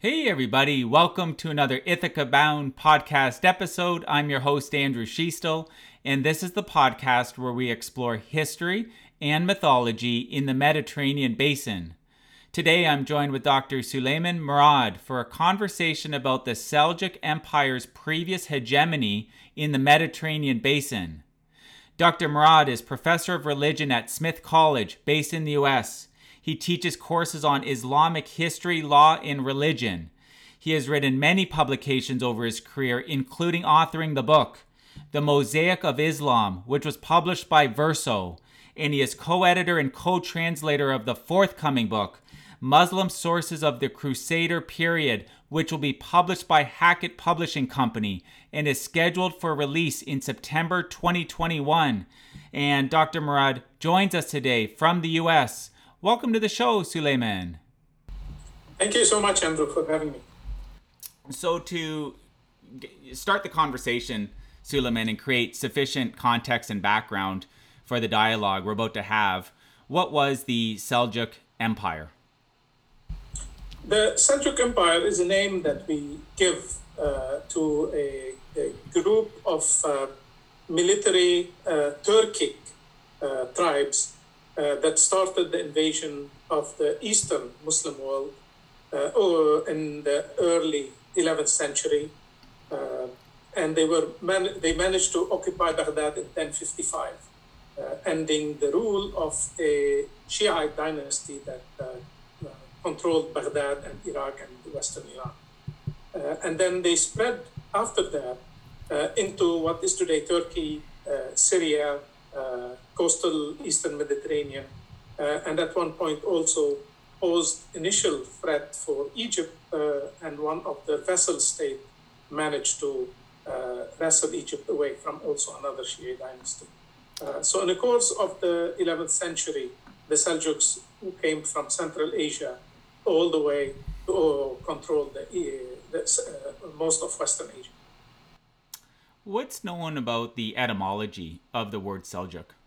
Hey, everybody, welcome to another Ithaca Bound podcast episode. I'm your host, Andrew Schiestel, and this is the podcast where we explore history and mythology in the Mediterranean basin. Today, I'm joined with Dr. Suleiman Mourad for a conversation about the Seljuk Empire's previous hegemony in the Mediterranean basin. Dr. Mourad is professor of religion at Smith College, based in the U.S. He teaches courses on Islamic history, law, and religion. He has written many publications over his career, including authoring the book, The Mosaic of Islam, which was published by Verso, and he is co editor and co translator of the forthcoming book, Muslim Sources of the Crusader Period, which will be published by Hackett Publishing Company and is scheduled for release in September 2021. And Dr. Mourad joins us today from the US. Welcome to the show, Suleiman. Thank you so much, Andrew, for having me. So, to start the conversation, Suleiman, and create sufficient context and background for the dialogue we're about to have, what was the Seljuk Empire? The Seljuk Empire is a name that we give uh, to a, a, group of uh, military uh, Turkic uh, tribes uh, that started the invasion of the Eastern Muslim world uh, in the early 11th century. Uh, and they, were man- they managed to occupy Baghdad in 1055, ending the rule of a Shiite dynasty that controlled Baghdad and Iraq and Western Iran. Uh, and then they spread after that uh, into what is today Turkey, uh, Syria, coastal eastern Mediterranean, uh, and at one point also posed initial threat for Egypt, uh, and one of the vassal state managed to uh, wrestle Egypt away from also another Shia dynasty. so in the course of the 11th century, the Seljuks who came from Central Asia all the way to control the, the uh, most of Western Asia. What's known about the etymology of the word Seljuk?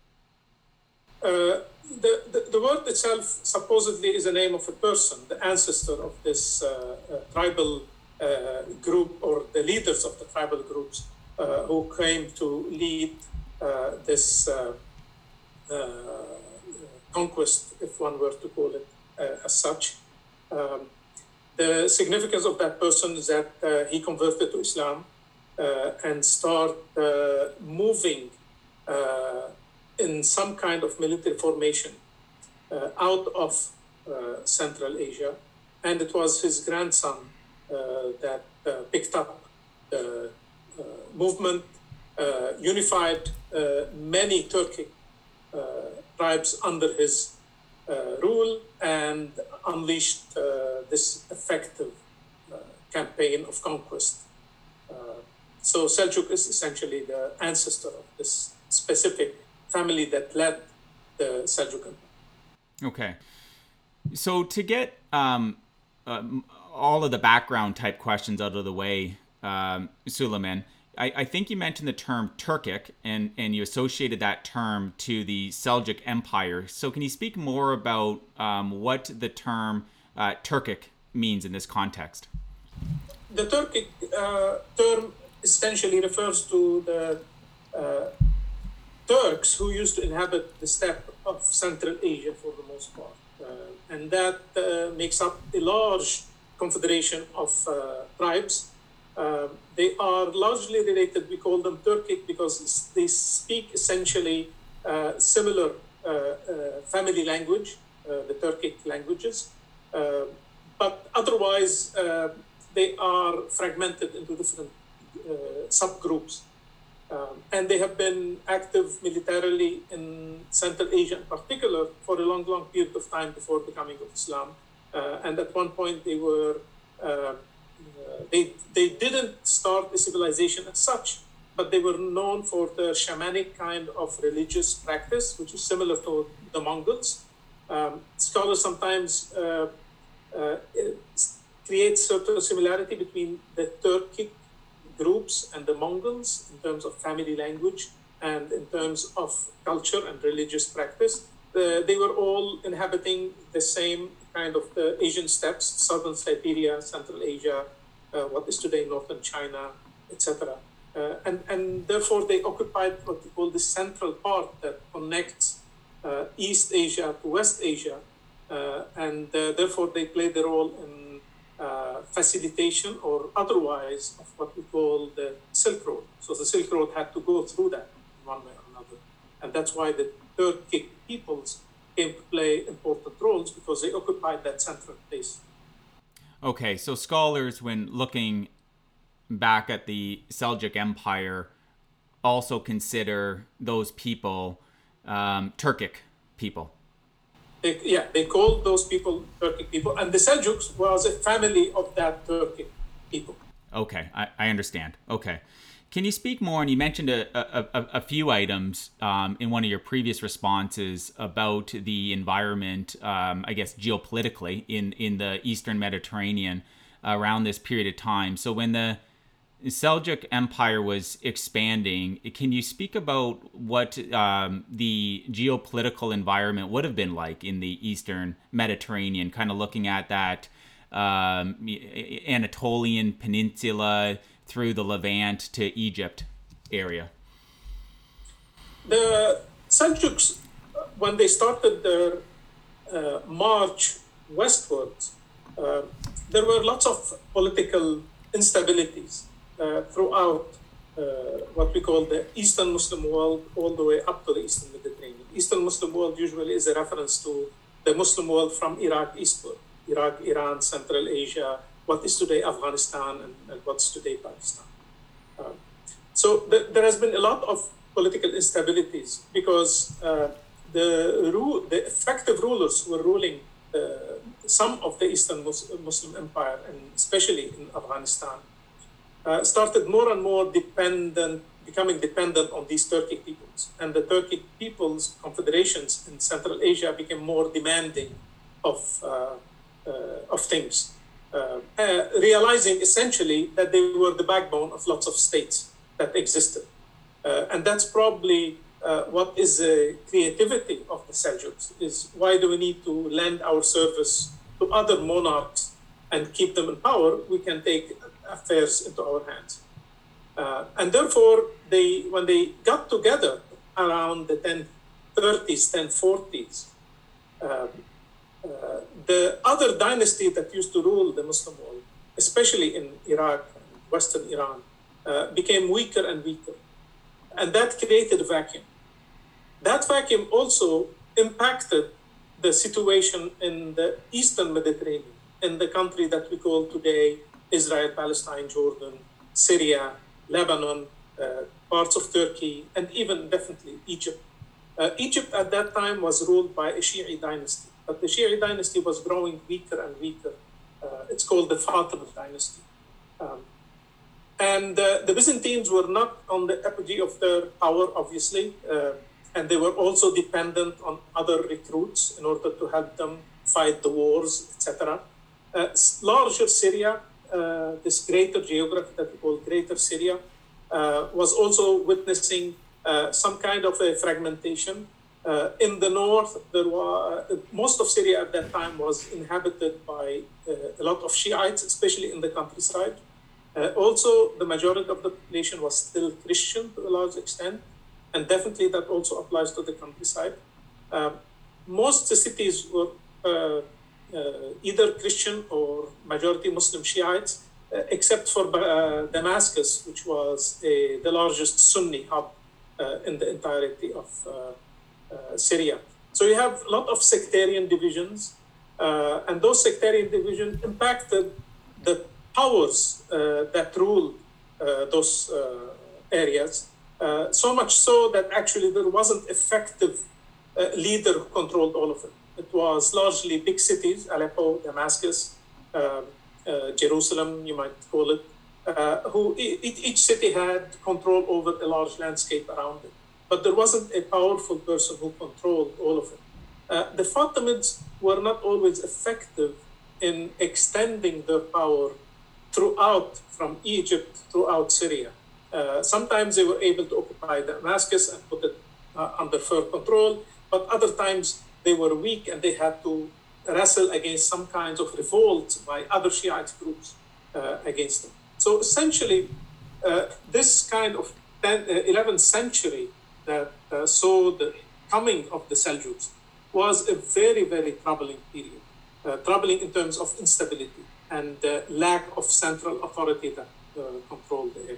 Uh, the, the, word itself supposedly is the name of a person, the ancestor of this uh, uh, tribal uh, group or the leaders of the tribal groups uh, who came to lead uh, this conquest, if one were to call it as such. Um, the significance of that person is that he converted to Islam and started moving in some kind of military formation uh, out of uh, Central Asia. And it was his grandson uh, that uh, picked up the uh, movement, uh, unified many Turkic tribes under his rule, and unleashed this effective campaign of conquest. so Seljuk is essentially the ancestor of this specific family that led the Seljuk Empire. Okay. So to get um, uh, all of the background type questions out of the way, um, Suleiman, I, I, think you mentioned the term Turkic and, and you associated that term to the Seljuk Empire. So can you speak more about um, what the term uh, Turkic means in this context? The Turkic uh, term essentially refers to the uh, Turks who used to inhabit the steppe of Central Asia for the most part. Uh, and that uh, makes up a large confederation of uh, tribes. Uh, they are largely related, we call them Turkic because they speak essentially uh, similar uh, family language, the Turkic languages. but otherwise, they are fragmented into different subgroups. Um, and they have been active militarily in Central Asia in particular for a long, long period of time before the coming of Islam. Uh, and at one point they were, uh, they, they didn't start a civilization as such, but they were known for the shamanic kind of religious practice, which is similar to the Mongols. Um, scholars sometimes uh, uh, create certain similarity between the Turkic groups and the Mongols in terms of family language and in terms of culture and religious practice. Uh, they were all inhabiting the same kind of the Asian steppes, southern Siberia, Central Asia, uh, what is today northern China, etc. Uh, and, and therefore they occupied what we call the central part that connects uh, East Asia to West Asia. Uh, and uh, therefore they played the role in uh, facilitation or otherwise of what we call the Silk Road. So the Silk Road had to go through that one way or another. And that's why the Turkic peoples came to play important roles because they occupied that central place. Okay, so scholars, when looking back at the Seljuk Empire, also consider those people um, Turkic people. They, yeah, they called those people Turkic people, and the Seljuks was a family of that Turkic people. Okay, I, I understand. Okay. Can you speak more? And you mentioned a, a, a few items um, in one of your previous responses about the environment, um, I guess, geopolitically in, in the Eastern Mediterranean around this period of time. So, when the Seljuk Empire was expanding, can you speak about what um, the geopolitical environment would have been like in the Eastern Mediterranean, kind of looking at that um, Anatolian Peninsula? through the Levant to Egypt area? The Seljuks, when they started their uh, march westwards, uh, there were lots of political instabilities throughout uh, what we call the Eastern Muslim world, all the way up to the Eastern Mediterranean. Eastern Muslim world usually is a reference to the Muslim world from Iraq eastward, Iraq, Iran, Central Asia, what is today Afghanistan and, and what's today Pakistan. Um, so th- there has been a lot of political instabilities because uh, the, ru- the effective rulers were ruling uh, some of the Eastern Mus- Muslim empire, and especially in Afghanistan, uh, started more and more dependent, becoming dependent on these Turkic peoples. And the Turkic peoples' confederations in Central Asia became more demanding of, uh, uh, of things. Uh, uh, realizing essentially that they were the backbone of lots of states that existed. Uh, and that's probably what is the creativity of the Seljuks, is why do we need to lend our service to other monarchs and keep them in power? We can take affairs into our hands. Uh, and therefore, they when they got together around the 1030s, 1040s, um, uh, the other dynasty that used to rule the Muslim world, especially in Iraq and Western Iran, uh, became weaker and weaker. And that created a vacuum. That vacuum also impacted the situation in the Eastern Mediterranean, in the country that we call today Israel, Palestine, Jordan, Syria, Lebanon, uh, parts of Turkey, and even definitely Egypt. Uh, Egypt at that time was ruled by a Shi'i dynasty. But the Shia dynasty was growing weaker and weaker. Uh, it's called the Fatimid dynasty. Um, and uh, the Byzantines were not on the apogee of their power, obviously, uh, and they were also dependent on other recruits in order to help them fight the wars, etc. Uh, larger Syria, this greater geography that we call Greater Syria, uh, was also witnessing some kind of a fragmentation uh, in the north, there were, uh, most of Syria at that time was inhabited by uh, a lot of Shiites, especially in the countryside. Uh, also, the majority of the population was still Christian to a large extent, and definitely that also applies to the countryside. Um, most cities were uh, uh, Uh, either Christian or majority Muslim Shiites, uh, except for uh, Damascus, which was a, the largest Sunni hub in the entirety of uh, Syria. So you have a lot of sectarian divisions, uh, and those sectarian divisions impacted the powers uh, that ruled those areas. so much so that actually there wasn't effective leader who controlled all of it. It was largely big cities, Aleppo, Damascus, um, uh, Jerusalem, you might call it, uh, who each city had control over a large landscape around it but there wasn't a powerful person who controlled all of it. Uh, the Fatimids were not always effective in extending their power throughout, from Egypt throughout Syria. Uh, sometimes they were able to occupy Damascus and put it uh, under firm control, but other times they were weak and they had to wrestle against some kinds of revolt by other Shiite groups uh, against them. So essentially, uh, this kind of 10, 11th uh, century that uh, saw the coming of the Seljuks was a very, very troubling period. Uh, troubling in terms of instability and lack of central authority that controlled the area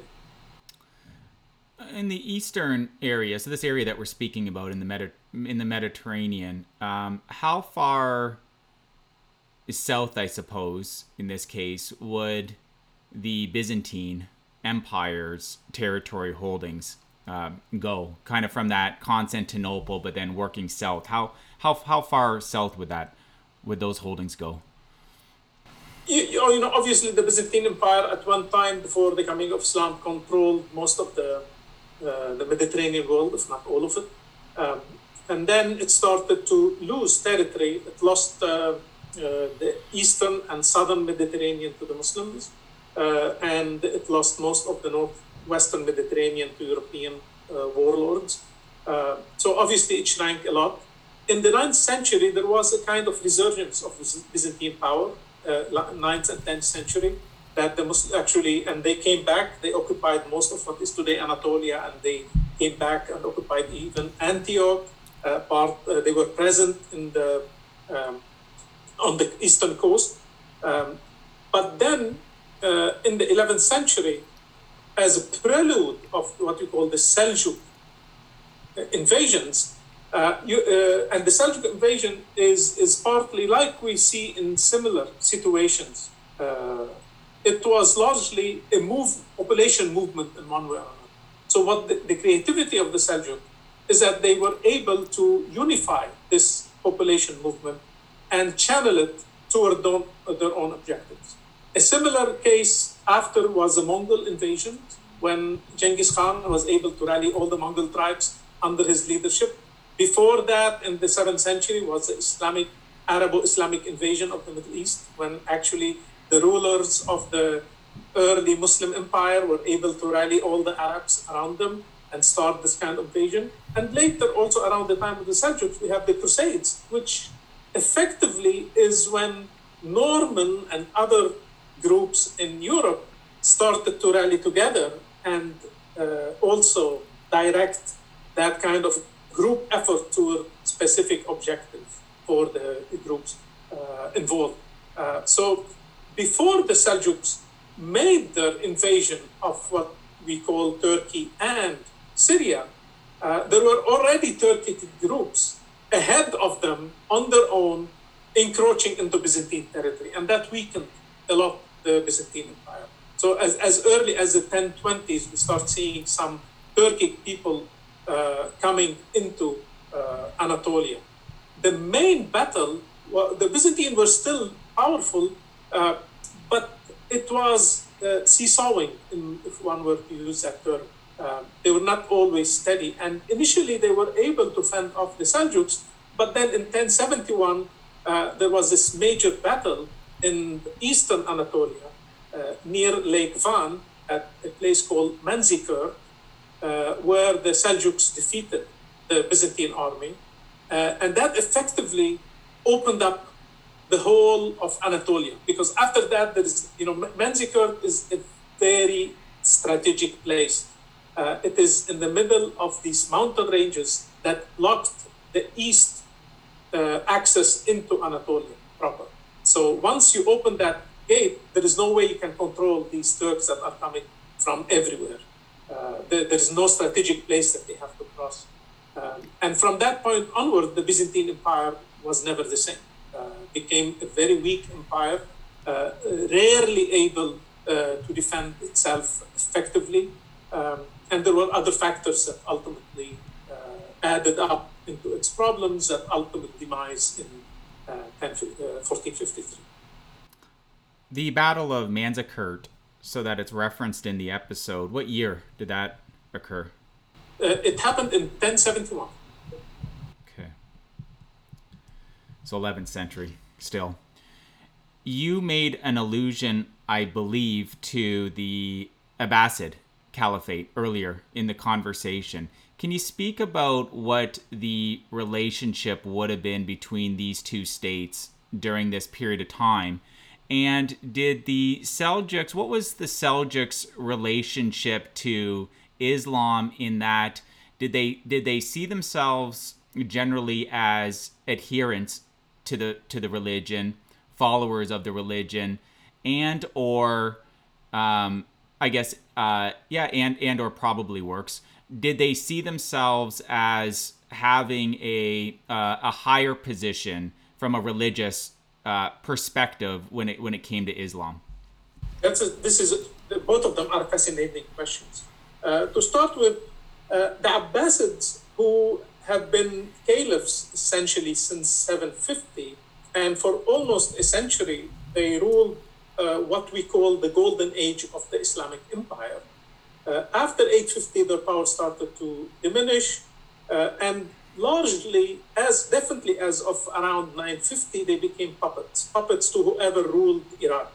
in the eastern area, so this area that we're speaking about in the Medi- in the Mediterranean, um, how far south, I suppose, in this case, would the Byzantine Empire's territory holdings uh, go? Kind of from that Constantinople, but then working south. How how how far south would that would those holdings go? You, you know, obviously, the Byzantine Empire at one time before the coming of Islam controlled most of the uh, the Mediterranean world, if not all of it. Um, and then it started to lose territory. It lost uh, uh, the eastern and southern Mediterranean to the Muslims, and it lost most of the northwestern Mediterranean to European warlords. so obviously it shrank a lot. In the 9th century, there was a kind of resurgence of Byzantine power, uh, 9th and 10th century that the Muslims actually, and they came back, they occupied most of what is today Anatolia, and they came back and occupied even Antioch. Uh, part uh, they were present in the um, on the eastern coast, um, but then uh, in the 11th century, as a prelude of what we call the Seljuk uh, invasions, uh, you, uh, and the Seljuk invasion is is partly like we see in similar situations it was largely a move, population movement in one way or another. So what the, the creativity of the Seljuk is that they were able to unify this population movement and channel it toward their own objectives. A similar case after was the Mongol invasion, when Genghis Khan was able to rally all the Mongol tribes under his leadership. Before that, in the 7th century, was the Islamic Arabo-Islamic invasion of the Middle East, when actually the rulers of the early Muslim empire were able to rally all the Arabs around them and start this kind of invasion. And later, also around the time of the Seljuks, we have the Crusades, which effectively is when Norman and other groups in Europe started to rally together and uh, also direct that kind of group effort to a specific objective for the groups uh, involved. Uh, so before the Seljuks made their invasion of what we call Turkey and Syria, uh, there were already Turkic groups ahead of them on their own, encroaching into Byzantine territory, and that weakened a lot the Byzantine Empire. So as, as early as the 1020s, we start seeing some Turkic people uh, coming into uh, Anatolia. The main battle, well, the Byzantine were still powerful, uh, but it was uh, seesawing, in, if one were to use that term. Uh, they were not always steady. And initially, they were able to fend off the Seljuks, but then in 1071, uh, there was this major battle in eastern Anatolia uh, near Lake Van at a place called Manzikert, uh, where the Seljuks defeated the Byzantine army. and that effectively opened up the whole of Anatolia. Because after that, there is, you know, Manzikert is a very strategic place. Uh, it is in the middle of these mountain ranges that blocked the east uh, access into Anatolia proper. So once you open that gate, there is no way you can control these Turks that are coming from everywhere. Uh, there, there is no strategic place that they have to cross. Um, and from that point onward, the Byzantine Empire was never the same. Uh, became a very weak empire, uh, rarely able to defend itself effectively. Um, and there were other factors that ultimately uh, added up into its problems that ultimate demise in uh, 1453. Uh, the Battle of Manzikert, so that it's referenced in the episode, what year did that occur? Uh, it happened in 1071. Okay. so 11th century still. You made an allusion, I believe, to the Abbasid Caliphate earlier in the conversation. Can you speak about what the relationship would have been between these two states during this period of time. And did the Seljuks, what was the Seljuks' relationship to Islam in that did they did they see themselves generally as adherents to the to the religion, followers of the religion, and or um, I guess uh, yeah, and and or probably works. Did they see themselves as having a uh, a higher position from a religious uh, perspective when it when it came to Islam? That's a, this is both of them are fascinating questions. Uh, to start with, uh, the Abbasids who have been caliphs essentially since 750, and for almost a century they ruled uh, what we call the golden age of the Islamic Empire. Uh, after 850, their power started to diminish, uh, and largely, as definitely as of around 950, they became puppets, puppets to whoever ruled Iraq.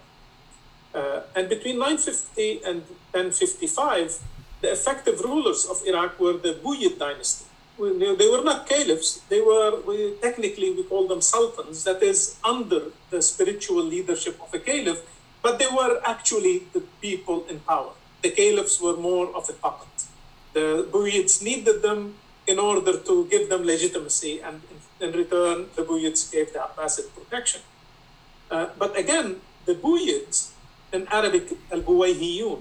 Uh, and between 950 and 1055, the effective rulers of Iraq were the Buyid dynasty. They were not caliphs, they were, we, technically, we call them sultans, that is, under the spiritual leadership of a caliph, but they were actually the people in power. The caliphs were more of a puppet. The Buyids needed them in order to give them legitimacy, and in, in return, the Buyids gave the Abbasid protection. Uh, but again, the Buyids, in Arabic, al Buwayhiyun,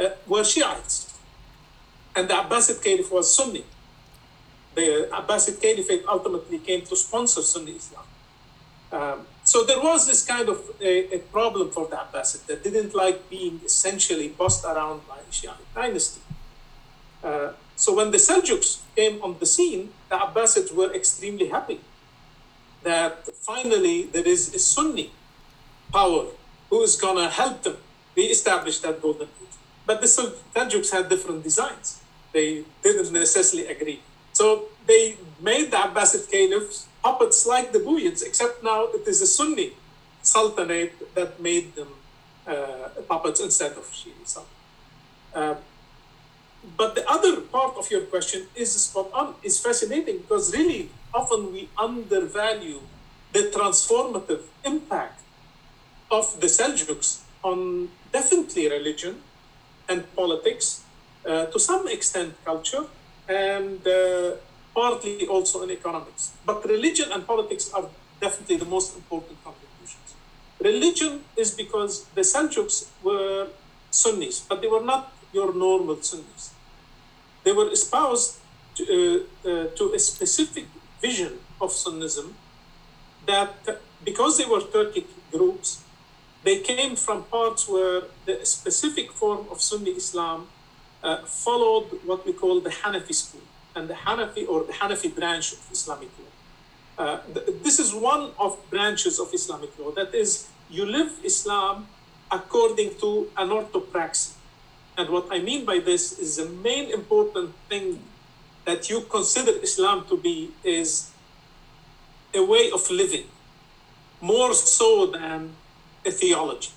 uh, were Shiites. And the Abbasid Caliph was Sunni. The Abbasid Caliphate ultimately came to sponsor Sunni Islam. Um, so there was this kind of a, a, problem for the Abbasid that didn't like being essentially bossed around by Shiite dynasty. Uh, so when the Seljuks came on the scene, the Abbasids were extremely happy that finally there is a Sunni power who is going to help them re-establish that golden age. But the Seljuks had different designs. They didn't necessarily agree. So they made the Abbasid caliphs puppets like the Buyids, except now it is a Sunni sultanate that made them uh, puppets instead of Shia uh, but the other part of your question is spot on, is fascinating because really often we undervalue the transformative impact of the Seljuks on definitely religion and politics, uh, to some extent culture, and uh, partly also in economics. But religion and politics are definitely the most important contributions. Religion is because the Seljuks were Sunnis, but they were not your normal Sunnis. They were espoused to, uh, uh, to a specific vision of Sunnism that because they were Turkic groups, they came from parts where the specific form of Sunni Islam uh, followed what we call the Hanafi school and the Hanafi or the Hanafi branch of Islamic law. Uh, th- this is one of branches of Islamic law. That is, you live Islam according to an orthopraxy. And what I mean by this is the main important thing that you consider Islam to be is a way of living, more so than a theology.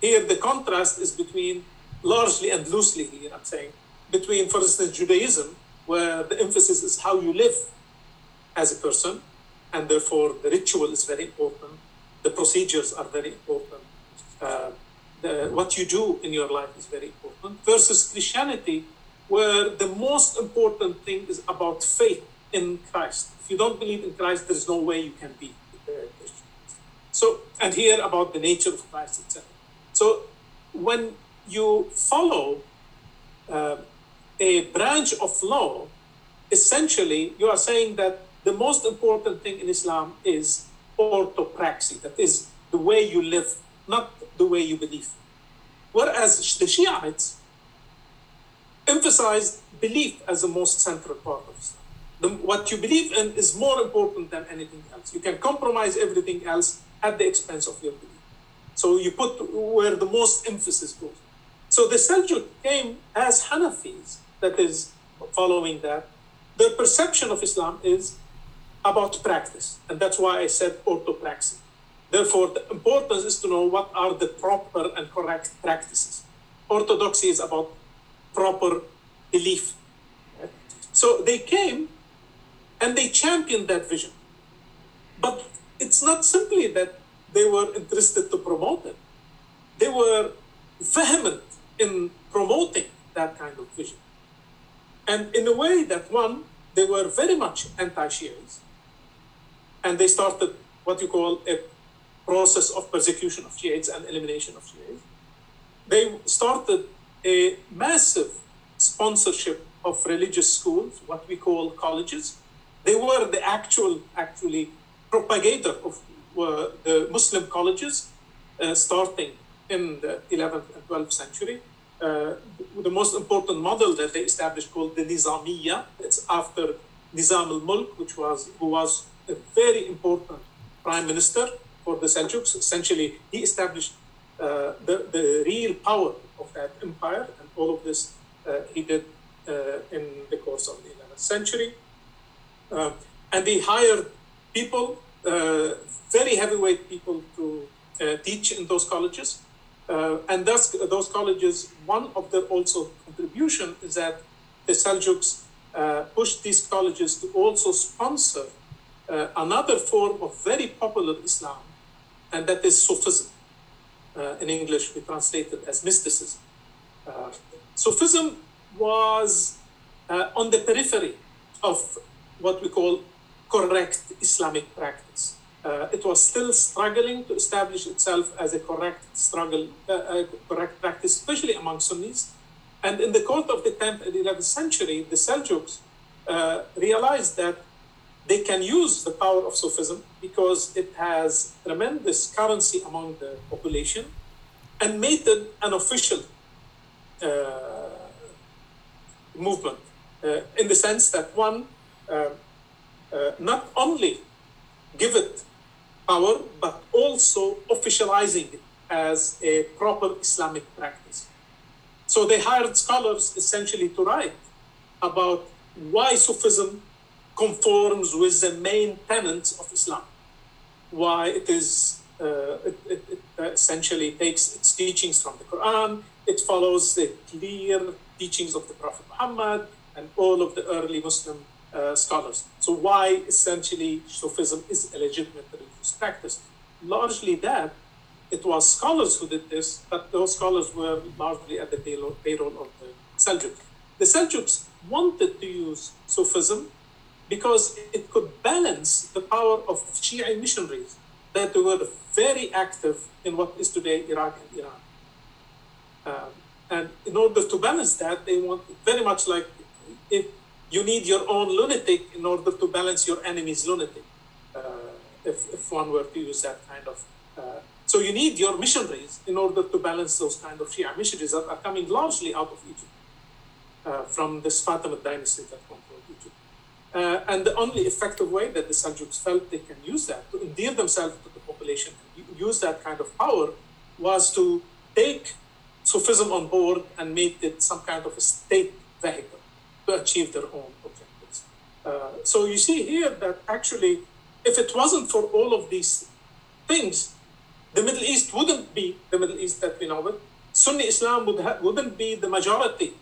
Here, the contrast is between largely and loosely here, I'm saying, between, for instance, Judaism, where the emphasis is how you live as a person, and therefore the ritual is very important, the procedures are very important, uh, the, what you do in your life is very important, versus Christianity, where the most important thing is about faith in Christ. If you don't believe in Christ, there is no way you can be. So, and here about the nature of Christ, etc. So, when you follow uh, a branch of law, essentially you are saying that the most important thing in Islam is orthopraxy, that is the way you live, not the way you believe. Whereas the Shiites emphasize belief as the most central part of Islam. The, what you believe in is more important than anything else. You can compromise everything else at the expense of your belief. So you put where the most emphasis goes. So the Seljuk came as Hanafis, that is, following that. Their perception of Islam is about practice, and that's why I said orthopraxy. Therefore, the importance is to know what are the proper and correct practices. Orthodoxy is about proper belief. So they came and they championed that vision. But it's not simply that they were interested to promote it, they were vehement in promoting that kind of vision. And in a way that one, they were very much anti-Shiites. And they started what you call a process of persecution of Shiites and elimination of Shiites. They started a massive sponsorship of religious schools, what we call colleges. They were the actual, actually, propagator of uh, the Muslim colleges, uh, starting in the 11th and 12th century. Uh, the most important model that they established called the Nizamiya. It's after Nizam al-Mulk, which was who was a very important prime minister for the Seljuks. Essentially, he established uh, the, the real power of that empire, and all of this uh, he did uh, in the course of the 11th century. Uh, and they hired people, uh, very heavyweight people, to teach in those colleges. Uh, and thus, those colleges, one of their also contribution is that the Seljuks uh, pushed these colleges to also sponsor uh, another form of very popular Islam, and that is Sufism. Uh, in English, we translate it as mysticism. Uh, Sufism was uh, on the periphery of what we call correct Islamic practice uh, it was still struggling to establish itself as a correct struggle, uh, correct practice, especially among Sunnis. And in the course of the 10th and 11th century, the Seljuks uh, realized that they can use the power of Sufism because it has tremendous currency among the population and made it an official uh, movement uh, in the sense that one, uh, not only give it power, but also officializing it as a proper Islamic practice. So they hired scholars essentially to write about why Sufism conforms with the main tenets of Islam, why it is uh, it, it, it, essentially takes its teachings from the Quran, it follows the clear teachings of the Prophet Muhammad and all of the early Muslim uh, scholars. So why essentially Sufism is a legitimate religious practice. Largely that, it was scholars who did this, but those scholars were largely at the payroll, payroll of the Seljuks. The Seljuks wanted to use Sufism because it could balance the power of Shia missionaries that were very active in what is today Iraq and Iran. Um, and in order to balance that, they want very much like if you need your own lunatic in order to balance your enemy's lunatic. If, if one were to use that kind of. Uh, so you need your missionaries in order to balance those kind of Shia missionaries that are coming largely out of Egypt, uh, from the Fatimid dynasty that controlled Egypt. Uh, and the only effective way that the Seljuks felt they can use that to endear themselves to the population and use that kind of power was to take Sufism on board and make it some kind of a state vehicle to achieve their own objectives. Uh, so you see here that actually if it wasn't for all of these things, the Middle East wouldn't be the Middle East that we know it. Sunni Islam would ha- wouldn't be the majority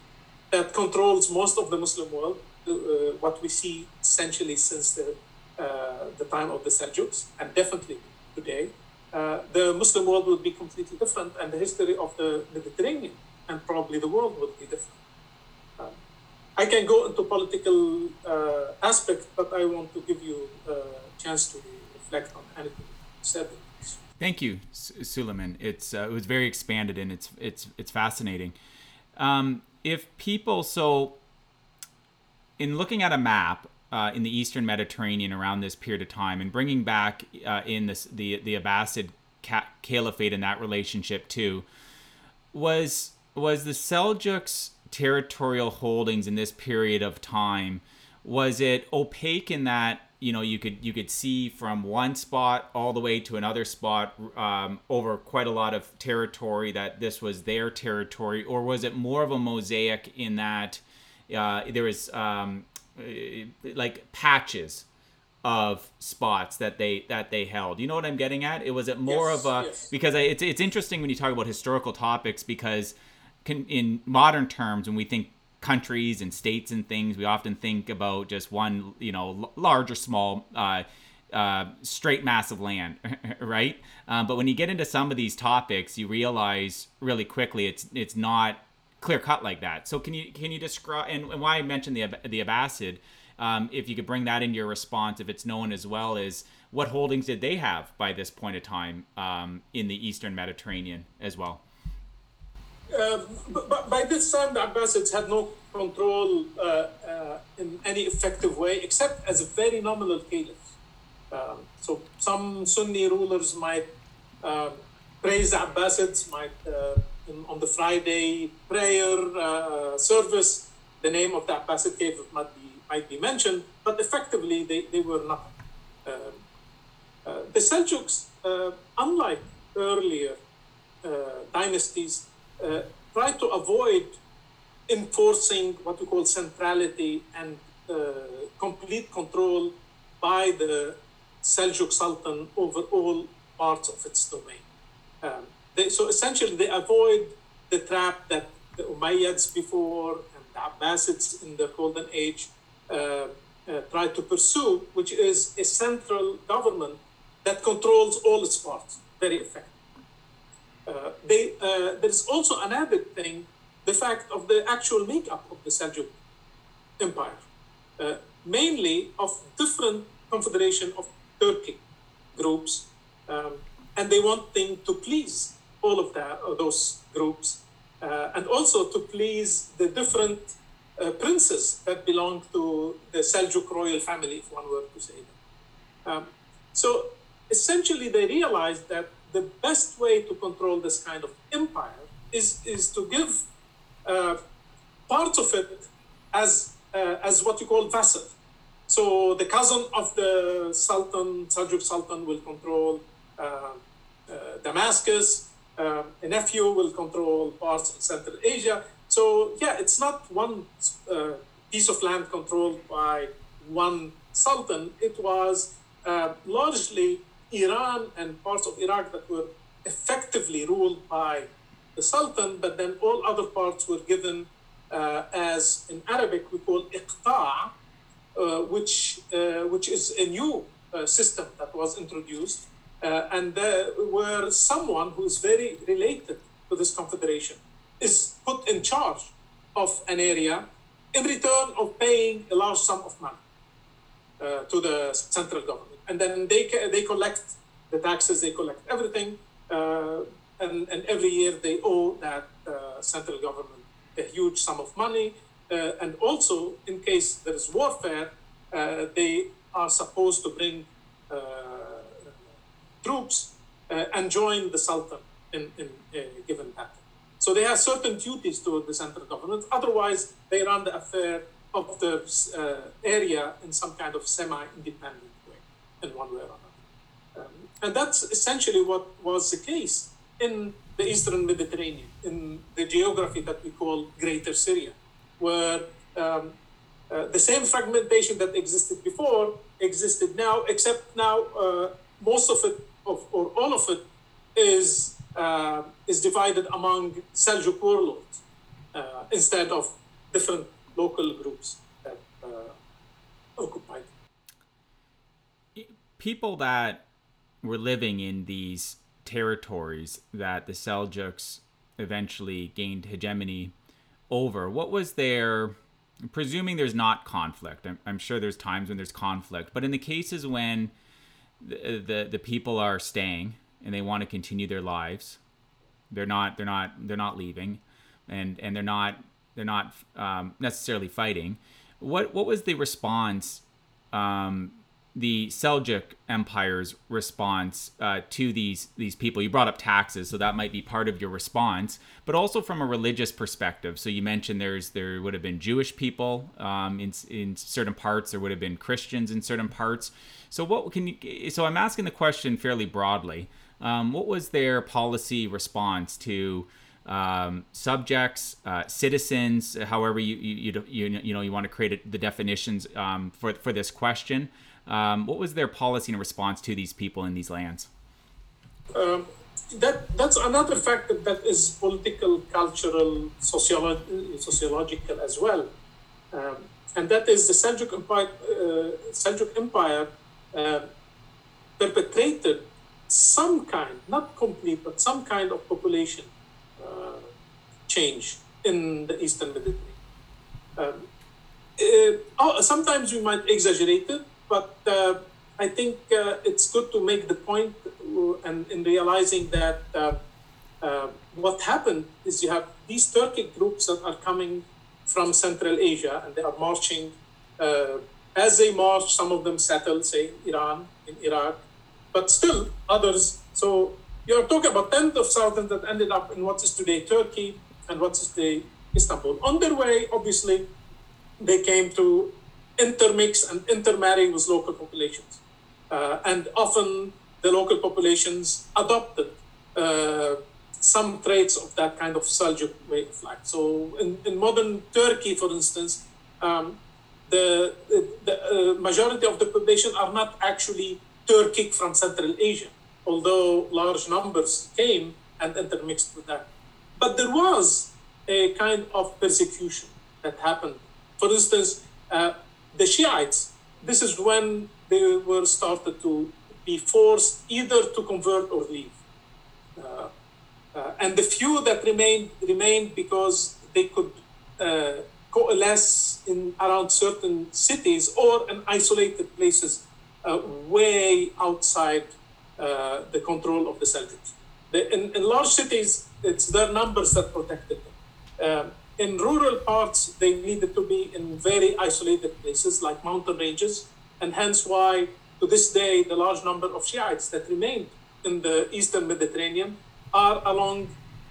that controls most of the Muslim world, uh, what we see essentially since the, uh, the time of the Seljuks, and definitely today. Uh, the Muslim world would be completely different, and the history of the Mediterranean and probably the world would be different. Um, I can go into political uh, aspect, but I want to give you uh, chance to reflect on anything said. Thank you, Suleiman. It's uh, it was very expanded and it's it's it's fascinating. Um, if people so in looking at a map uh, in the Eastern Mediterranean around this period of time and bringing back uh, in this the the Abbasid Caliphate and that relationship too was was the Seljuks territorial holdings in this period of time was it opaque in that you know you could you could see from one spot all the way to another spot um, over quite a lot of territory that this was their territory or was it more of a mosaic in that uh, there was um, like patches of spots that they that they held you know what i'm getting at it was it more yes, of a yes. because I, it's, it's interesting when you talk about historical topics because can, in modern terms when we think countries and states and things, we often think about just one, you know, large or small uh, uh, straight massive land, right? Um, but when you get into some of these topics, you realize really quickly it's it's not clear cut like that. So can you can you describe and, and why I mentioned the the Abbasid, um, if you could bring that into your response, if it's known as well as what holdings did they have by this point of time um, in the Eastern Mediterranean as well? Uh, but, by this time, the Abbasids had no control uh, uh, in any effective way, except as a very nominal caliph. Um, so some Sunni rulers might uh, praise the Abbasids, might uh, in, on the Friday prayer uh, service, the name of the Abbasid caliph might be might be mentioned, but effectively they, they were not. Um, the Seljuks, unlike earlier dynasties, uh, try to avoid enforcing what we call centrality and uh, complete control by the Seljuk Sultan over all parts of its domain. Um, they, so essentially, they avoid the trap that the Umayyads before and the Abbasids in the Golden Age uh, uh, tried to pursue, which is a central government that controls all its parts very effectively. Uh, they, uh, there's also an added thing, the fact of the actual makeup of the Seljuk Empire, uh, mainly of different confederation of Turkic groups, um, and they wanting to please all of that, those groups, uh, and also to please the different uh, princes that belong to the Seljuk royal family, if one were to say that. Um, so essentially, they realized that the best way to control this kind of empire is, is to give uh, parts of it as, uh, as what you call vassal. So the cousin of the Sultan, Seljuk Sultan, will control uh, uh Damascus. Uh, a nephew will control parts of Central Asia. So yeah, it's not one uh, piece of land controlled by one sultan. It was largely Iran and parts of Iraq that were effectively ruled by the Sultan, but then all other parts were given uh, as in Arabic we call iqta', uh, which, uh, which is a new uh, system that was introduced, uh, and where someone who is very related to this confederation is put in charge of an area in return of paying a large sum of money uh, to the central government and then they they collect the taxes, they collect everything, uh, and and every year they owe that uh, central government a huge sum of money, uh, and also in case there is warfare, uh, they are supposed to bring uh, troops and join the sultan in in a given battle. So they have certain duties to the central government. Otherwise, they run the affair of the area in some kind of semi-independent way, in one way or another. Um, and that's essentially what was the case in the Eastern Mediterranean, in the geography that we call Greater Syria, where um, uh, the same fragmentation that existed before existed now, except now uh, most of it, of, or all of it, is uh, is divided among Seljuk warlords uh, instead of different local groups that uh, occupied people that were living in these territories that the Seljuks eventually gained hegemony over, what was their presuming there's not conflict I'm, I'm, sure there's times when there's conflict but in the cases when the, the the people are staying and they want to continue their lives they're not they're not they're not leaving and and they're not they're not um, necessarily fighting what what was the response um, the Seljuk Empire's response uh, to these these people. You brought up taxes, so that might be part of your response, but also from a religious perspective. So you mentioned there's there would have been Jewish people um, in in certain parts, there would have been Christians in certain parts. So what can you? So I'm asking the question fairly broadly. Um, what was their policy response to? Um, subjects, uh, citizens, however you you, you you know you want to create the definitions um, for for this question. Um, what was their policy in response to these people in these lands? Um, that that's another factor that is political, cultural, sociolo- sociological as well, um, and that is the Seljuk Empire. Uh, Seljuk Empire uh, perpetrated some kind, not complete, but some kind of population change in the Eastern Mediterranean. Um, uh, sometimes we might exaggerate it, but uh, I think uh, it's good to make the uh, and in realizing that uh, what happened is you have these Turkic groups that are coming from Central Asia and they are marching. as they march, some of them settle, say, in Iran, in Iraq, but still others. So you're talking about tens of thousands that ended up in what is today Turkey and what is today Istanbul. On their way, obviously, they came to intermix and intermarry with local populations. Uh, and often the local populations adopted uh, some traits of that kind of Seljuk way of life. So in, in modern Turkey, for instance, um, the, the, the uh, majority of the population are not actually Turkic from Central Asia, although large numbers came and intermixed with that. But there was a kind of persecution that happened. For instance, uh, the Shiites, this is when they were started to be forced either to convert or leave. Uh, uh, and the few that remained remained because they could uh, coalesce in around certain cities or in isolated places uh, way outside uh, the control of the Seljuks. in, in, large cities, it's their numbers that protected them. Um, in rural parts, they needed to be in very isolated places like mountain ranges, and hence why, to this day, the large number of Shiites that remained in the eastern Mediterranean are along,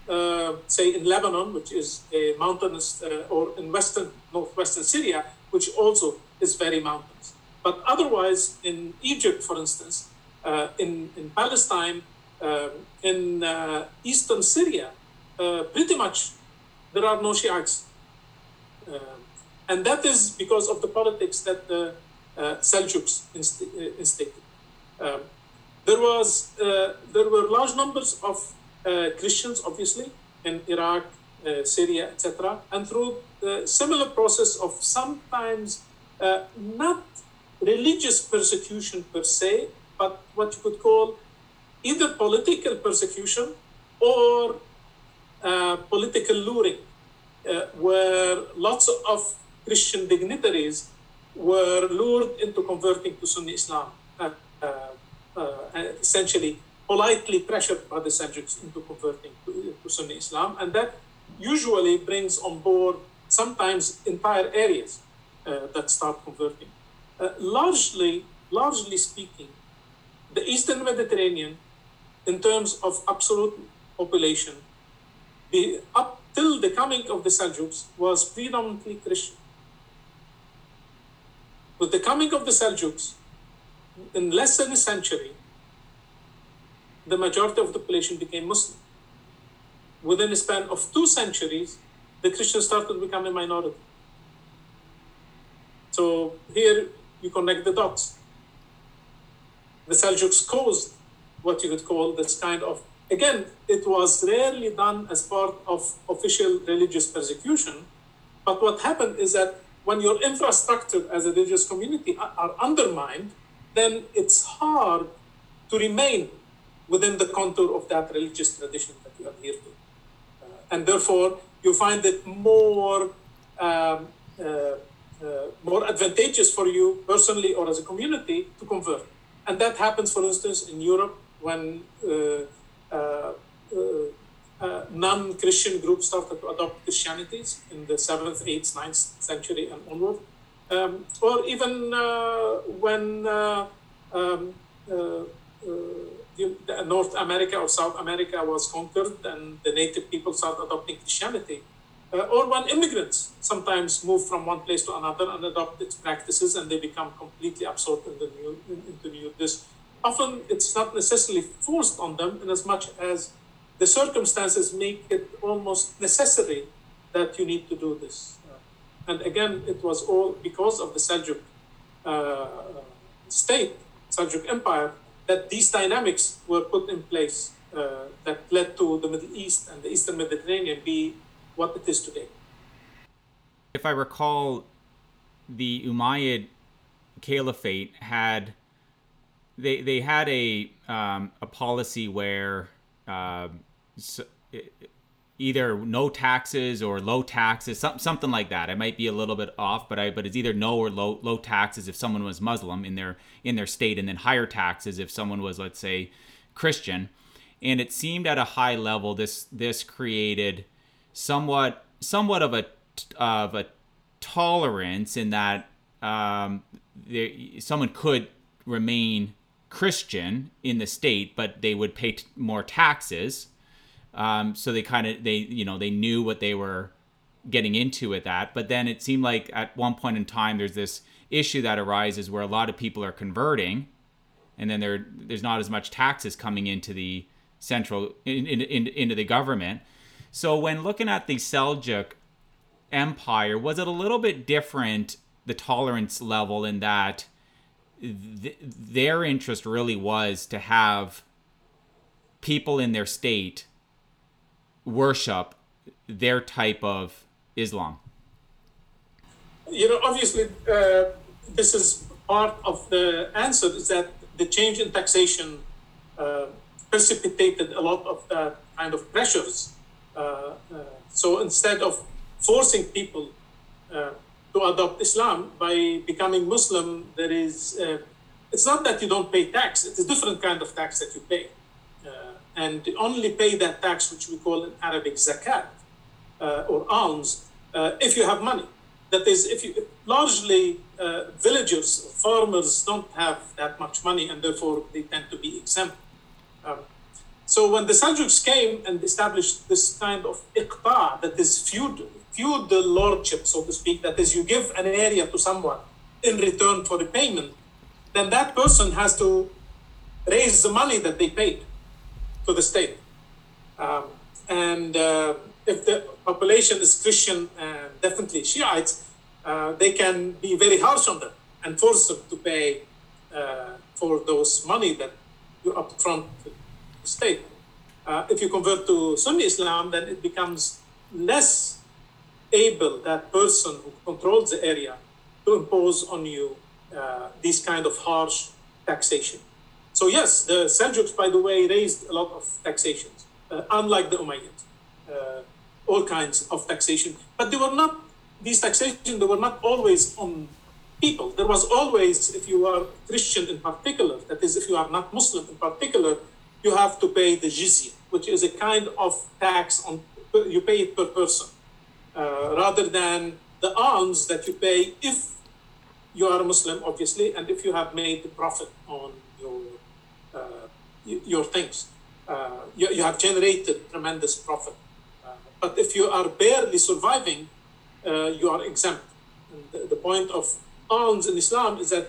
uh, say, in Lebanon, which is a mountainous, uh, or in western, northwestern Syria, which also is very mountainous. But otherwise, in Egypt, for instance, uh, in, in Palestine, um, in uh, eastern Syria, uh, pretty much there are no Shiites. Um, and that is because of the politics that the uh, Seljuks inst- uh, instigated. Um, there was uh, there were large numbers of Christians, obviously, in Iraq, Syria, etc., and through the similar process of sometimes not religious persecution per se, but what you could call either political persecution or uh, political luring, uh, where lots of Christian dignitaries were lured into converting to Sunni Islam, uh, uh, essentially politely pressured by the Seljuks into converting to, to, Sunni Islam, and that usually brings on board sometimes entire areas that start converting. largely, largely speaking, the Eastern Mediterranean, in terms of absolute population, the, up till the coming of the Seljuks, was predominantly Christian. With the coming of the Seljuks, in less than a century, the majority of the population became Muslim. Within a span of two centuries, the Christians started to become a minority. So here you connect the dots. The Seljuks caused what you could call this kind of Again, it was rarely done as part of official religious persecution. But what happened is that when your infrastructure as a religious community are undermined, then it's hard to remain within the contour of that religious tradition that you adhere to. Uh, and therefore, you find it more um, uh, uh, more advantageous for you personally or as a community to convert. And that happens, for instance, in Europe when uh, uh, uh, non-Christian groups started to adopt Christianities in the seventh, eighth, ninth century and onward, um, or even when um, North America or South America was conquered and the native people started adopting Christianity. Uh, or when immigrants sometimes move from one place to another and adopt its practices and they become completely absorbed in the new in, into new this often it's not necessarily forced on them in as much as the circumstances make it almost necessary that you need to do this. Uh, and again, it was all because of the Seljuk uh, state, Seljuk Empire, that these dynamics were put in place uh, that led to the Middle East and the Eastern Mediterranean be what it is today. If I recall, the Umayyad Caliphate had they they had a um, a policy where uh, so, either no taxes or low taxes, some, something like that. It might be a little bit off, but I but it's either no or low low taxes if someone was Muslim in their in their state, and then higher taxes if someone was let's say Christian. And it seemed at a high level this this created somewhat somewhat of a of a tolerance in that um, there, someone could remain Christian in the state, but they would pay t- more taxes. Um, so they kind of they you know they knew what they were getting into with that. But then it seemed like at one point in time there's this issue that arises where a lot of people are converting, and then there there's not as much taxes coming into the central in, in, in, into the government. So when looking at the Seljuk Empire, was it a little bit different the tolerance level in that? Th- their interest really was to have people in their state worship their type of Islam. You know, obviously, uh, this is part of the answer is that the change in taxation uh, precipitated a lot of the kind of pressures. Uh, uh so instead of forcing people uh, to adopt Islam by becoming Muslim, there is, uh, it's not that you don't pay tax, it's a different kind of tax that you pay. Uh, and only pay that tax, which we call in Arabic zakat uh, or alms, uh, if you have money. That is, if you largely uh, villagers, farmers don't have that much money and therefore they tend to be exempt. Um, so when the Seljuks came and established this kind of iqta, that is feudal, feudal lordship, so to speak, that is, you give an area to someone in return for the payment, then that person has to raise the money that they paid to the state. Um, and uh, if the population is Christian, uh, definitely Shiites, uh, they can be very harsh on them and force them to pay uh, for those money that you upfront the state. Uh, if you convert to Sunni Islam, then it becomes less able that person who controls the area to impose on you uh, kind of harsh taxation. So yes, the Seljuks, by the way, raised a lot of taxations, uh, unlike the Umayyads, uh, all kinds of taxation. But they were not these taxation. They were not always on people. There was always, if you are Christian in particular, that is, if you are not Muslim in particular, you have to pay the jizya, which is a kind of tax on you pay it per person uh, rather than the alms that you pay if you are a Muslim, obviously, and if you have made the profit on your uh, your things, uh, you, you, have generated tremendous profit. Uh, but if you are barely surviving, you are exempt. The, the, point of alms in Islam is that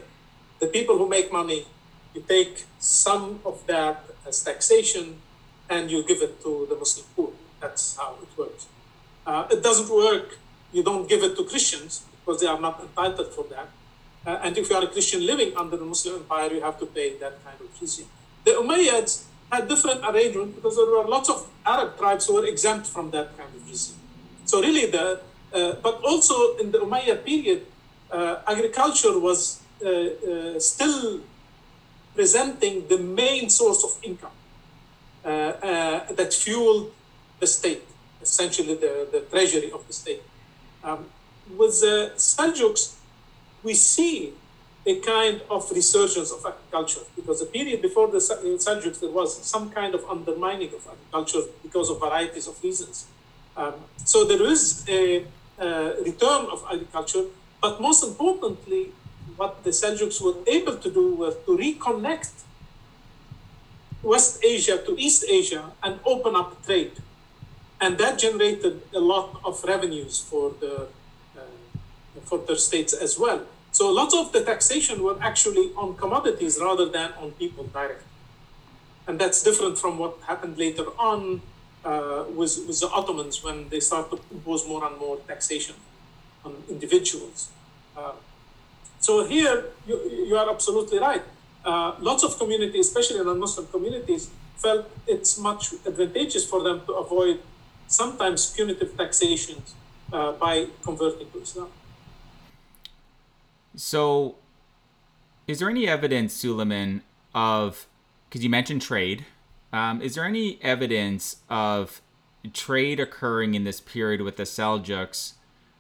the people who make money, you take some of that as taxation and you give it to the Muslim poor. That's how it works. Uh, it doesn't work. You don't give it to Christians because they are not entitled for that. Uh, and if you are a Christian living under the Muslim empire, you have to pay that kind of jizya. The Umayyads had different arrangement because there were lots of Arab tribes who were exempt from that kind of jizya. So really, the uh, but also in the Umayyad period, uh, agriculture was uh, uh, still presenting the main source of income that fueled the state essentially the, the treasury of the state. Um, with the Seljuks, we see a kind of resurgence of agriculture because the period before the Seljuks, there was some kind of undermining of agriculture because of varieties of reasons. Um, so there is a, a return of agriculture, but most importantly, what the Seljuks were able to do was to reconnect West Asia to East Asia and open up trade and that generated a lot of revenues for the uh, for the states as well. So lots of the taxation were actually on commodities rather than on people directly, and that's different from what happened later on uh, with with the Ottomans when they started to impose more and more taxation on individuals. Uh, so here you, you are absolutely right. Uh, lots of communities, especially non-Muslim communities, felt it's much advantageous for them to avoid sometimes punitive taxation uh, by converting to Islam. So, is there any evidence, Suleiman, of because you mentioned trade. Um, is there any evidence of trade occurring in this period with the Seljuks,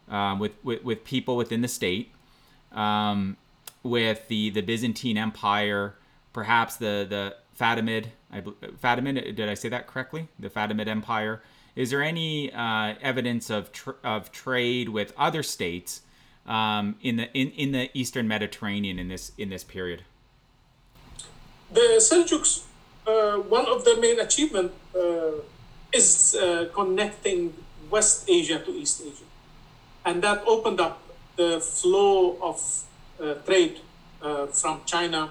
um, with, with with people within the state, um, with the the Byzantine Empire, perhaps the the Fatimid, I, Fatimid, did I say that correctly? The Fatimid Empire. Is there any uh, evidence of tr- of trade with other states um, in the in, in the Eastern Mediterranean in this in this period? The Seljuks, uh, one of their main achievement uh, is uh, connecting West Asia to East Asia, and that opened up the flow of uh, trade uh, from China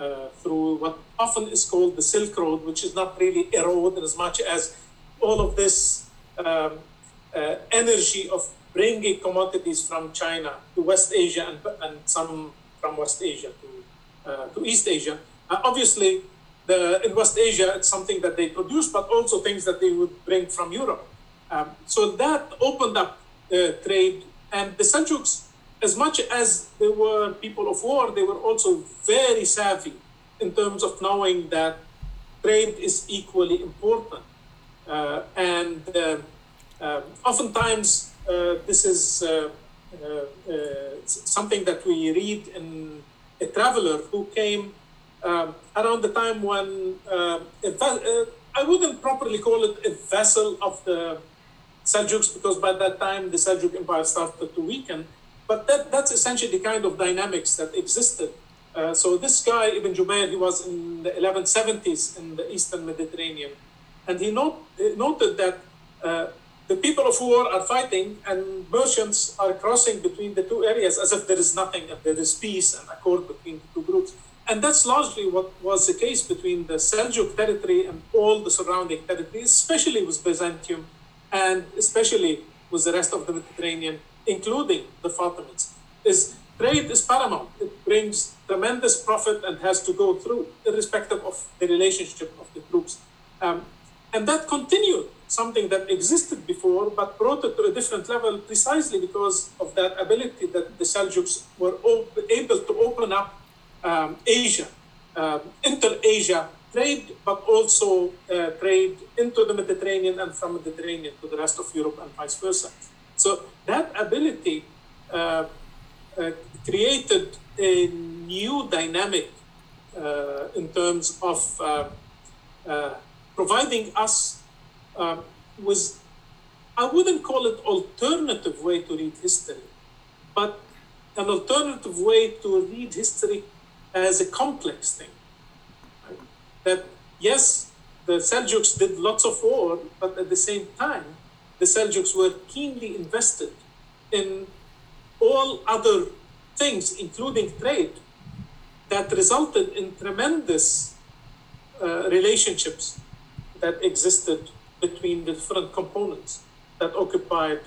uh, through what often is called the Silk Road, which is not really a road as much as all of this um, uh, energy of bringing commodities from China to West Asia and, and some from West Asia to, uh, to East Asia. Uh, obviously, the, in West Asia, it's something that they produce, but also things that they would bring from Europe. Um, so that opened up trade, and the Seljuks as much as they were people of war, they were also very savvy in terms of knowing that trade is equally important. Uh, and uh, uh, oftentimes, this is something that we read in a traveler who came um, around the time when I wouldn't properly call it a vessel of the Seljuks because by that time the Seljuk Empire started to weaken but that, that's essentially the kind of dynamics that existed. Uh, so this guy, Ibn Jubayr, he was in the 1170s in the Eastern Mediterranean. And he, note, noted that uh, the people of war are fighting and merchants are crossing between the two areas as if there is nothing and there is peace and accord between the two groups. And that's largely what was the case between the Seljuk territory and all the surrounding territories, especially with Byzantium and especially with the rest of the Mediterranean including the Fatimids, is trade is paramount. It brings tremendous profit and has to go through, irrespective of the relationship of the groups. Um, and that continued, something that existed before, but brought it to a different level precisely because of that ability that the Seljuks were able to open up um, Asia, um, inter-Asia trade, but also uh, trade into the Mediterranean and from the Mediterranean to the rest of Europe and vice versa. So that ability uh, uh, created a new dynamic uh, in terms of uh, uh, providing us um, with, I wouldn't call it alternative way to read history, but an alternative way to read history as a complex thing. That yes, the Seljuks did lots of war, but at the same time, the Seljuks were keenly invested in all other things, including trade, that resulted in tremendous uh, relationships that existed between the different components that occupied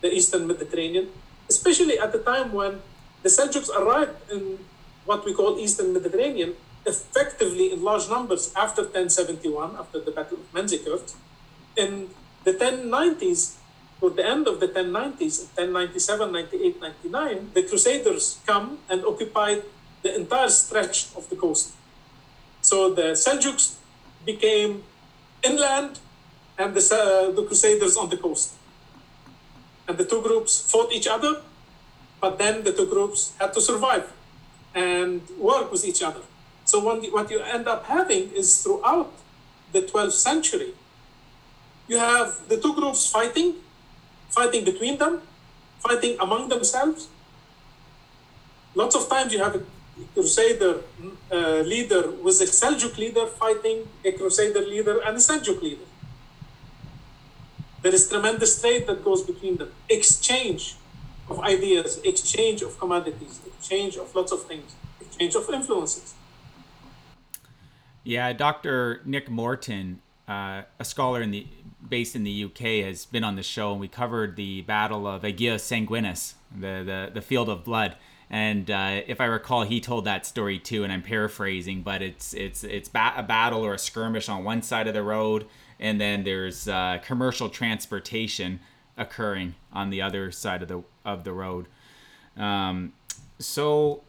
the Eastern Mediterranean, especially at the time when the Seljuks arrived in what we call Eastern Mediterranean effectively in large numbers after 1071, after the Battle of Manzikert, in the 1090s, toward the end of the 1090s, 1097, 98, 99, the Crusaders come and occupy the entire stretch of the coast. So the Seljuks became inland and the, uh, the Crusaders on the coast. And the two groups fought each other, but then the two groups had to survive and work with each other. So what you end up having is throughout the 12th century, you have the two groups fighting, fighting between them, fighting among themselves. Lots of times you have a crusader uh, leader with a Seljuk leader fighting a crusader leader and a Seljuk leader. There is tremendous trade that goes between them, exchange of ideas, exchange of commodities, exchange of lots of things, exchange of influences. Yeah, Dr. Nick Morton, uh, a scholar in the based in the UK, has been on the show, and we covered the Battle of Ager Sanguinis, the, the, the field of blood. And uh, if I recall, he told that story too, and I'm paraphrasing, but it's it's it's ba- a battle or a skirmish on one side of the road, and then there's uh, commercial transportation occurring on the other side of the of the road. Um, so,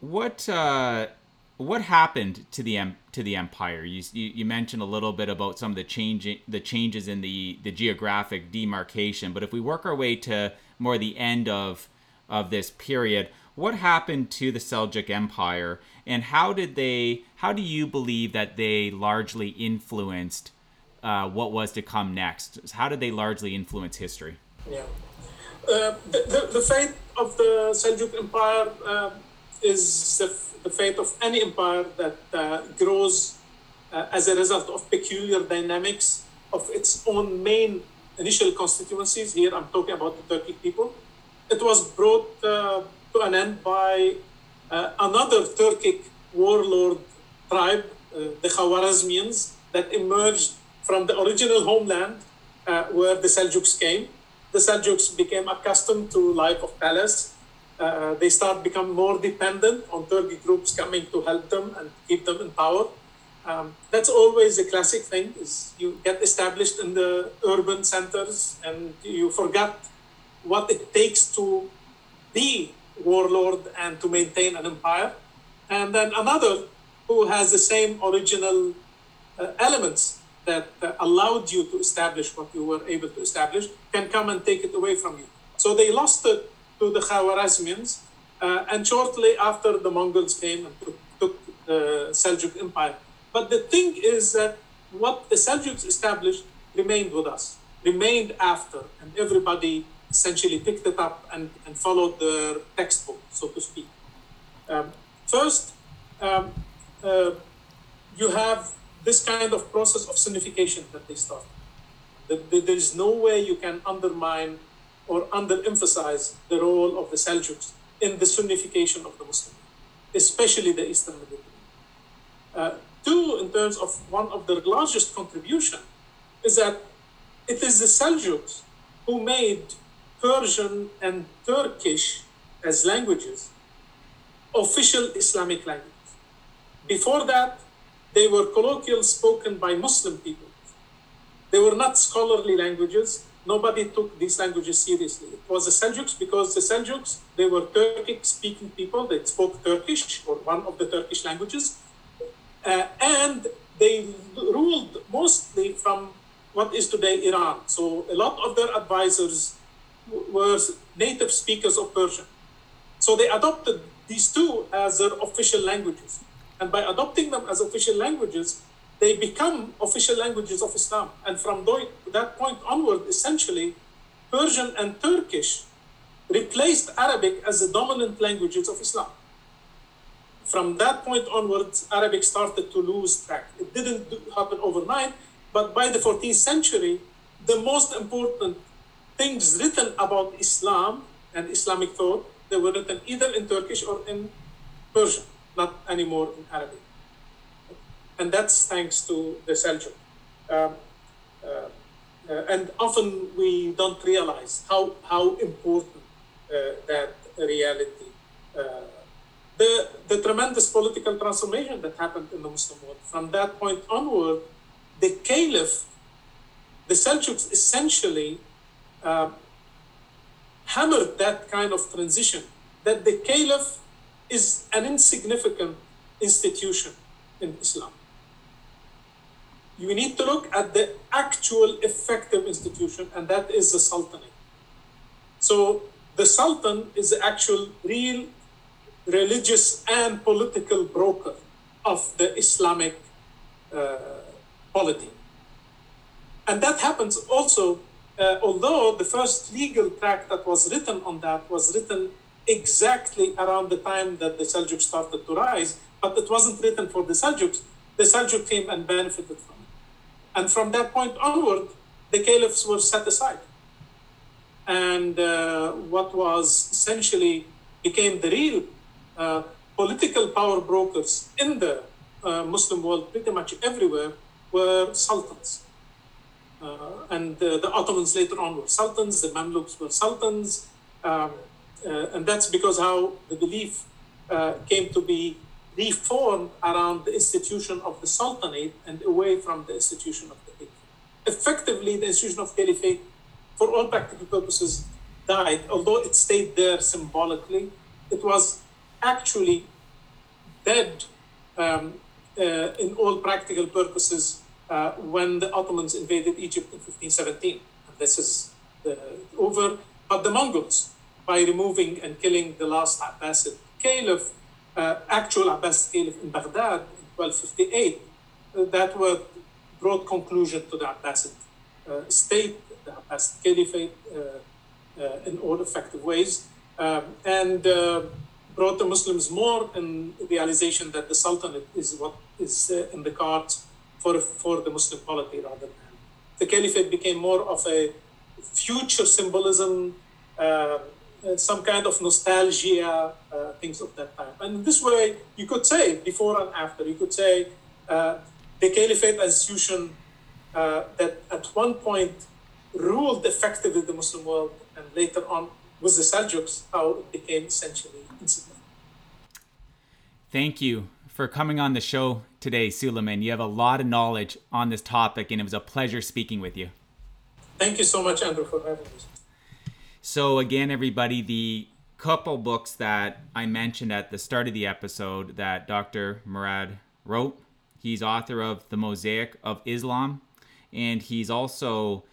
what uh, what happened to the to the empire? You, you, you mentioned a little bit about some of the changing the changes in the the geographic demarcation, but if we work our way to more the end of of this period, what happened to the Seljuk Empire, and how did they? How do you believe that they largely influenced uh, what was to come next? How did they largely influence history? Yeah, uh, the, the, the fate of the Seljuk Empire uh, is the the fate of any empire that uh, grows uh, as a result of peculiar dynamics of its own main initial constituencies. Here I'm talking about the Turkic people. It was brought uh, to an end by uh, another Turkic warlord tribe, the Khwarezmians, that emerged from the original homeland uh, where the Seljuks came. The Seljuks became accustomed to life of palace uh, they start become more dependent on Turkic groups coming to help them and keep them in power. Um, that's always a classic thing is you get established in the urban centers and you forget what it takes to be warlord and to maintain an empire. And then another who has the same original uh, elements that allowed you to establish what you were able to establish can come and take it away from you. So they lost it to the Khwarezmians. Uh, and shortly after, the Mongols came and took, took the Seljuk Empire. But the thing is that what the Seljuks established remained with us, remained after, and everybody essentially picked it up and, and followed their textbook, so to speak. Um, first, um, uh, you have this kind of process of Sunnification that they started. There is no way you can undermine or underemphasize the role of the Seljuks in the Sunnification of the Muslim, especially the Eastern Mediterranean. Uh, two, in terms of one of their largest contribution, is that it is the Seljuks who made Persian and Turkish as languages official Islamic languages. Before that, they were colloquial spoken by Muslim people. They were not scholarly languages, nobody took these languages seriously. It was the Seljuks because the Seljuks, they were Turkic speaking people, they spoke Turkish or one of the Turkish languages. Uh, and they ruled mostly from what is today Iran. So a lot of their advisors were native speakers of Persian. So they adopted these two as their official languages. And by adopting them as official languages, they become official languages of Islam. And from that point onward, essentially, Persian and Turkish replaced Arabic as the dominant languages of Islam. From that point onwards, Arabic started to lose track. It didn't happen overnight, but by the 14th century, the most important things written about Islam and Islamic thought, they were written either in Turkish or in Persian, not anymore in Arabic and that's thanks to the Seljuk. Um, uh, and often we don't realize how, how important uh, that reality, uh, the, the tremendous political transformation that happened in the Muslim world. From that point onward, the Caliph, the Seljuks essentially uh, hammered that kind of transition, that the Caliph is an insignificant institution in Islam you need to look at the actual effective institution, and that is the Sultanate. So the Sultan is the actual real religious and political broker of the Islamic uh, polity. And that happens also, uh, although the first legal tract that was written on that was written exactly around the time that the Seljuks started to rise, but it wasn't written for the Seljuks. The Seljuk came and benefited from it. and from that point onward, the caliphs were set aside. And uh, what was essentially became the real uh, political power brokers in the uh, Muslim world, pretty much everywhere, were sultans. Uh, and the Ottomans later on were sultans, the Mamluks were sultans. Um, uh, and that's because how the belief uh, came to be reformed around the institution of the Sultanate and away from the institution of the Caliphate. Effectively, the institution of Caliphate, for all practical purposes, died, although it stayed there symbolically. It was actually dead um, uh, in all practical purposes uh, when the Ottomans invaded Egypt in 1517. This is the, over. But the Mongols, by removing and killing the last Abbasid caliph, uh, actual Abbasid caliph in Baghdad in 1258, uh, that was brought conclusion to the Abbasid uh, state, the Abbasid caliphate, uh, uh, in all effective ways, um, and brought the Muslims more in realization that the Sultanate is what is in the cards for, for the Muslim polity rather than the caliphate became more of a future symbolism, uh, some kind of nostalgia, uh, things of that type. And this way, you could say before and after, you could say uh, the caliphate institution uh, that at one point ruled effectively the Muslim world, and later on with the Seljuks, how it became essentially insignificant. Thank you for coming on the show today, Suleiman. You have a lot of knowledge on this topic, and it was a pleasure speaking with you. Thank you so much, Andrew, for having me. So, again, everybody, the couple books that I mentioned at the start of the episode that Dr. Mourad wrote, he's author of The Mosaic of Islam, and he's also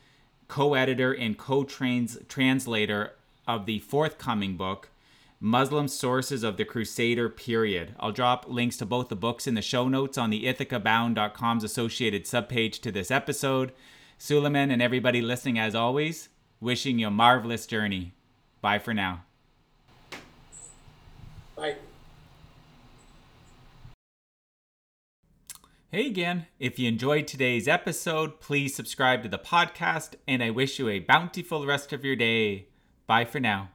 co editor and co translator of the forthcoming book, Muslim sources of the Crusader period. I'll drop links to both the books in the show notes on the ithacabound.com's associated subpage to this episode. Suleiman and everybody listening, as always, wishing you a marvelous journey. Bye for now. Bye. Hey again. If you enjoyed today's episode, please subscribe to the podcast, and I wish you a bountiful rest of your day. Bye for now.